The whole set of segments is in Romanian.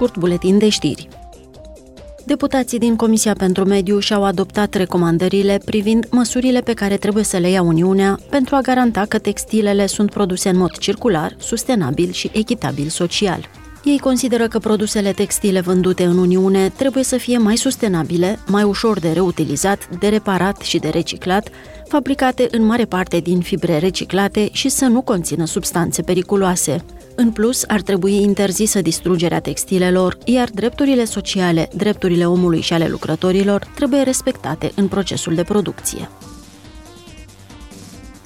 scurt buletin de știri. Deputații din Comisia pentru Mediu și-au adoptat recomandările privind măsurile pe care trebuie să le ia Uniunea pentru a garanta că textilele sunt produse în mod circular, sustenabil și echitabil social. Ei consideră că produsele textile vândute în Uniune trebuie să fie mai sustenabile, mai ușor de reutilizat, de reparat și de reciclat, fabricate în mare parte din fibre reciclate și să nu conțină substanțe periculoase. În plus, ar trebui interzisă distrugerea textilelor, iar drepturile sociale, drepturile omului și ale lucrătorilor trebuie respectate în procesul de producție.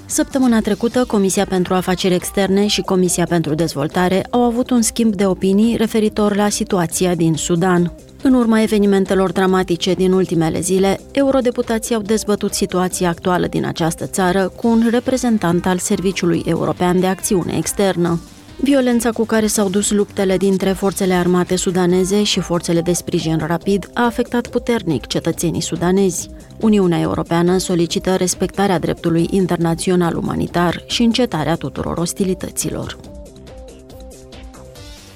Săptămâna trecută, Comisia pentru Afaceri Externe și Comisia pentru Dezvoltare au avut un schimb de opinii referitor la situația din Sudan. În urma evenimentelor dramatice din ultimele zile, eurodeputații au dezbătut situația actuală din această țară cu un reprezentant al Serviciului European de Acțiune Externă. Violența cu care s-au dus luptele dintre forțele armate sudaneze și forțele de sprijin rapid a afectat puternic cetățenii sudanezi. Uniunea Europeană solicită respectarea dreptului internațional umanitar și încetarea tuturor ostilităților.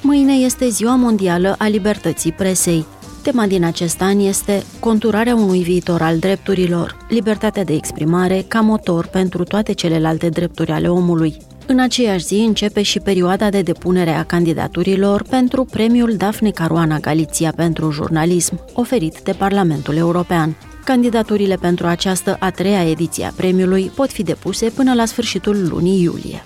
Mâine este Ziua Mondială a Libertății Presei. Tema din acest an este conturarea unui viitor al drepturilor, libertatea de exprimare ca motor pentru toate celelalte drepturi ale omului. În aceeași zi începe și perioada de depunere a candidaturilor pentru premiul Dafne Caruana Galiția pentru jurnalism, oferit de Parlamentul European. Candidaturile pentru această a treia ediție a premiului pot fi depuse până la sfârșitul lunii iulie.